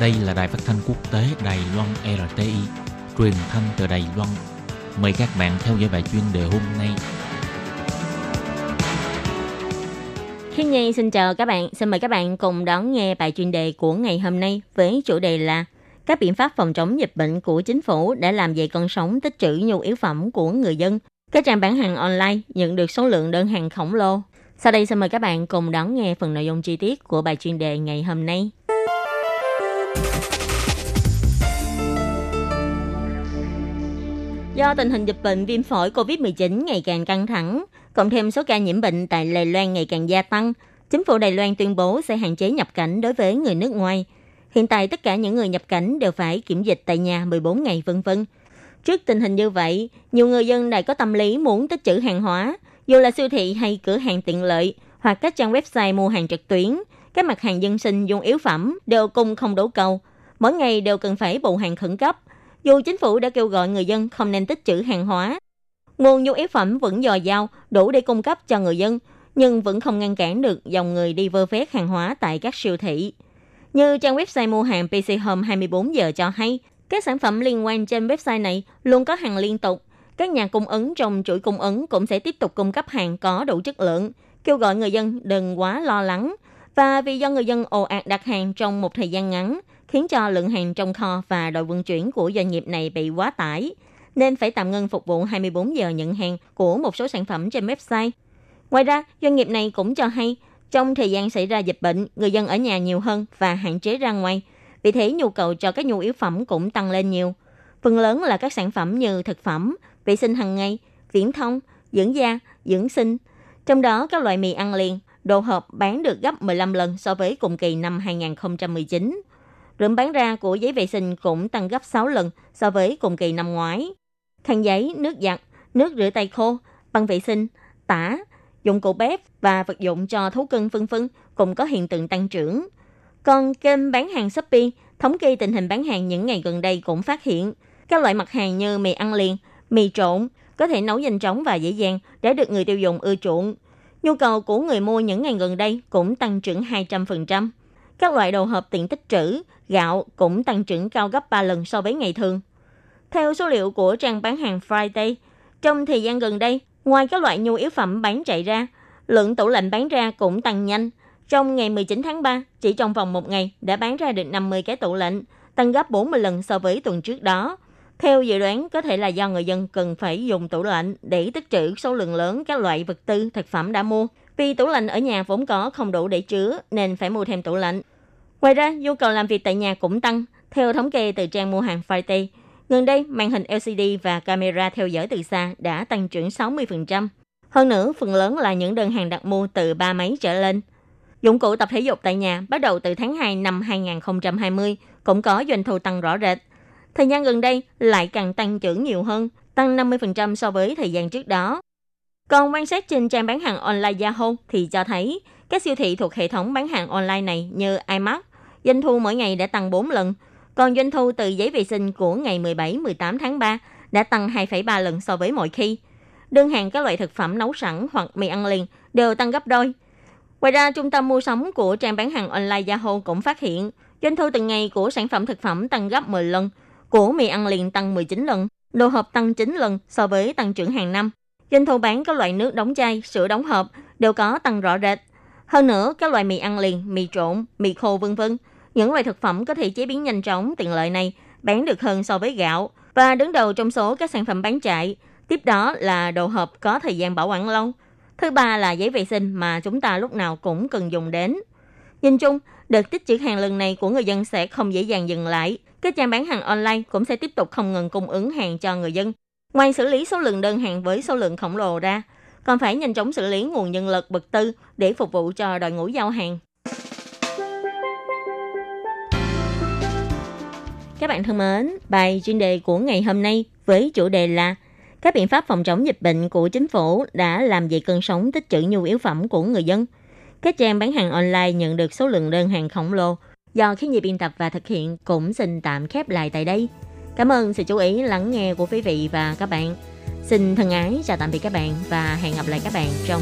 Đây là đài phát thanh quốc tế Đài Loan RTI, truyền thanh từ Đài Loan. Mời các bạn theo dõi bài chuyên đề hôm nay. Khiên Nhi xin chào các bạn, xin mời các bạn cùng đón nghe bài chuyên đề của ngày hôm nay với chủ đề là các biện pháp phòng chống dịch bệnh của chính phủ đã làm dậy con sóng tích trữ nhu yếu phẩm của người dân. Các trang bán hàng online nhận được số lượng đơn hàng khổng lồ. Sau đây xin mời các bạn cùng đón nghe phần nội dung chi tiết của bài chuyên đề ngày hôm nay. Do tình hình dịch bệnh viêm phổi COVID-19 ngày càng căng thẳng, cộng thêm số ca nhiễm bệnh tại Đài Loan ngày càng gia tăng, chính phủ Đài Loan tuyên bố sẽ hạn chế nhập cảnh đối với người nước ngoài. Hiện tại tất cả những người nhập cảnh đều phải kiểm dịch tại nhà 14 ngày vân vân. Trước tình hình như vậy, nhiều người dân lại có tâm lý muốn tích trữ hàng hóa, dù là siêu thị hay cửa hàng tiện lợi hoặc các trang website mua hàng trực tuyến, các mặt hàng dân sinh dùng yếu phẩm đều cung không đủ cầu. Mỗi ngày đều cần phải bù hàng khẩn cấp. Dù chính phủ đã kêu gọi người dân không nên tích trữ hàng hóa, nguồn nhu yếu phẩm vẫn dồi dào đủ để cung cấp cho người dân, nhưng vẫn không ngăn cản được dòng người đi vơ vét hàng hóa tại các siêu thị. Như trang website mua hàng PC Home 24 giờ cho hay, các sản phẩm liên quan trên website này luôn có hàng liên tục. Các nhà cung ứng trong chuỗi cung ứng cũng sẽ tiếp tục cung cấp hàng có đủ chất lượng, kêu gọi người dân đừng quá lo lắng. Và vì do người dân ồ ạt đặt hàng trong một thời gian ngắn, khiến cho lượng hàng trong kho và đội vận chuyển của doanh nghiệp này bị quá tải, nên phải tạm ngưng phục vụ 24 giờ nhận hàng của một số sản phẩm trên website. Ngoài ra, doanh nghiệp này cũng cho hay, trong thời gian xảy ra dịch bệnh, người dân ở nhà nhiều hơn và hạn chế ra ngoài. Vì thế, nhu cầu cho các nhu yếu phẩm cũng tăng lên nhiều. Phần lớn là các sản phẩm như thực phẩm, vệ sinh hàng ngày, viễn thông, dưỡng da, dưỡng sinh. Trong đó, các loại mì ăn liền, đồ hộp bán được gấp 15 lần so với cùng kỳ năm 2019. Lượng bán ra của giấy vệ sinh cũng tăng gấp 6 lần so với cùng kỳ năm ngoái. Khăn giấy, nước giặt, nước rửa tay khô, băng vệ sinh, tả, dụng cụ bếp và vật dụng cho thú cưng phân vân cũng có hiện tượng tăng trưởng. Còn kênh bán hàng Shopee thống kê tình hình bán hàng những ngày gần đây cũng phát hiện các loại mặt hàng như mì ăn liền, mì trộn có thể nấu nhanh chóng và dễ dàng để được người tiêu dùng ưa chuộng. Nhu cầu của người mua những ngày gần đây cũng tăng trưởng 200%. Các loại đồ hộp tiện tích trữ, gạo cũng tăng trưởng cao gấp 3 lần so với ngày thường. Theo số liệu của trang bán hàng Friday, trong thời gian gần đây, ngoài các loại nhu yếu phẩm bán chạy ra, lượng tủ lạnh bán ra cũng tăng nhanh. Trong ngày 19 tháng 3, chỉ trong vòng một ngày đã bán ra được 50 cái tủ lạnh, tăng gấp 40 lần so với tuần trước đó. Theo dự đoán, có thể là do người dân cần phải dùng tủ lạnh để tích trữ số lượng lớn các loại vật tư, thực phẩm đã mua. Vì tủ lạnh ở nhà vốn có không đủ để chứa, nên phải mua thêm tủ lạnh. Ngoài ra, nhu cầu làm việc tại nhà cũng tăng. Theo thống kê từ trang mua hàng Friday, gần đây màn hình LCD và camera theo dõi từ xa đã tăng trưởng 60%. Hơn nữa, phần lớn là những đơn hàng đặt mua từ ba máy trở lên. Dụng cụ tập thể dục tại nhà bắt đầu từ tháng 2 năm 2020 cũng có doanh thu tăng rõ rệt. Thời gian gần đây lại càng tăng trưởng nhiều hơn, tăng 50% so với thời gian trước đó. Còn quan sát trên trang bán hàng online Yahoo thì cho thấy các siêu thị thuộc hệ thống bán hàng online này như iMart, doanh thu mỗi ngày đã tăng 4 lần, còn doanh thu từ giấy vệ sinh của ngày 17-18 tháng 3 đã tăng 2,3 lần so với mọi khi. Đơn hàng các loại thực phẩm nấu sẵn hoặc mì ăn liền đều tăng gấp đôi. Ngoài ra, trung tâm mua sắm của trang bán hàng online Yahoo cũng phát hiện doanh thu từng ngày của sản phẩm thực phẩm tăng gấp 10 lần, của mì ăn liền tăng 19 lần, đồ hộp tăng 9 lần so với tăng trưởng hàng năm. Doanh thu bán các loại nước đóng chai, sữa đóng hộp đều có tăng rõ rệt. Hơn nữa, các loại mì ăn liền, mì trộn, mì khô vân vân, những loại thực phẩm có thể chế biến nhanh chóng tiện lợi này bán được hơn so với gạo và đứng đầu trong số các sản phẩm bán chạy. Tiếp đó là đồ hộp có thời gian bảo quản lâu. Thứ ba là giấy vệ sinh mà chúng ta lúc nào cũng cần dùng đến. Nhìn chung, đợt tích trữ hàng lần này của người dân sẽ không dễ dàng dừng lại. Các trang bán hàng online cũng sẽ tiếp tục không ngừng cung ứng hàng cho người dân. Ngoài xử lý số lượng đơn hàng với số lượng khổng lồ ra, còn phải nhanh chóng xử lý nguồn nhân lực vật tư để phục vụ cho đội ngũ giao hàng. Các bạn thân mến, bài chuyên đề của ngày hôm nay với chủ đề là các biện pháp phòng chống dịch bệnh của chính phủ đã làm dậy cơn sóng tích trữ nhu yếu phẩm của người dân. Các trang bán hàng online nhận được số lượng đơn hàng khổng lồ do khi nhị biên tập và thực hiện cũng xin tạm khép lại tại đây. Cảm ơn sự chú ý lắng nghe của quý vị và các bạn. Xin thân ái chào tạm biệt các bạn và hẹn gặp lại các bạn trong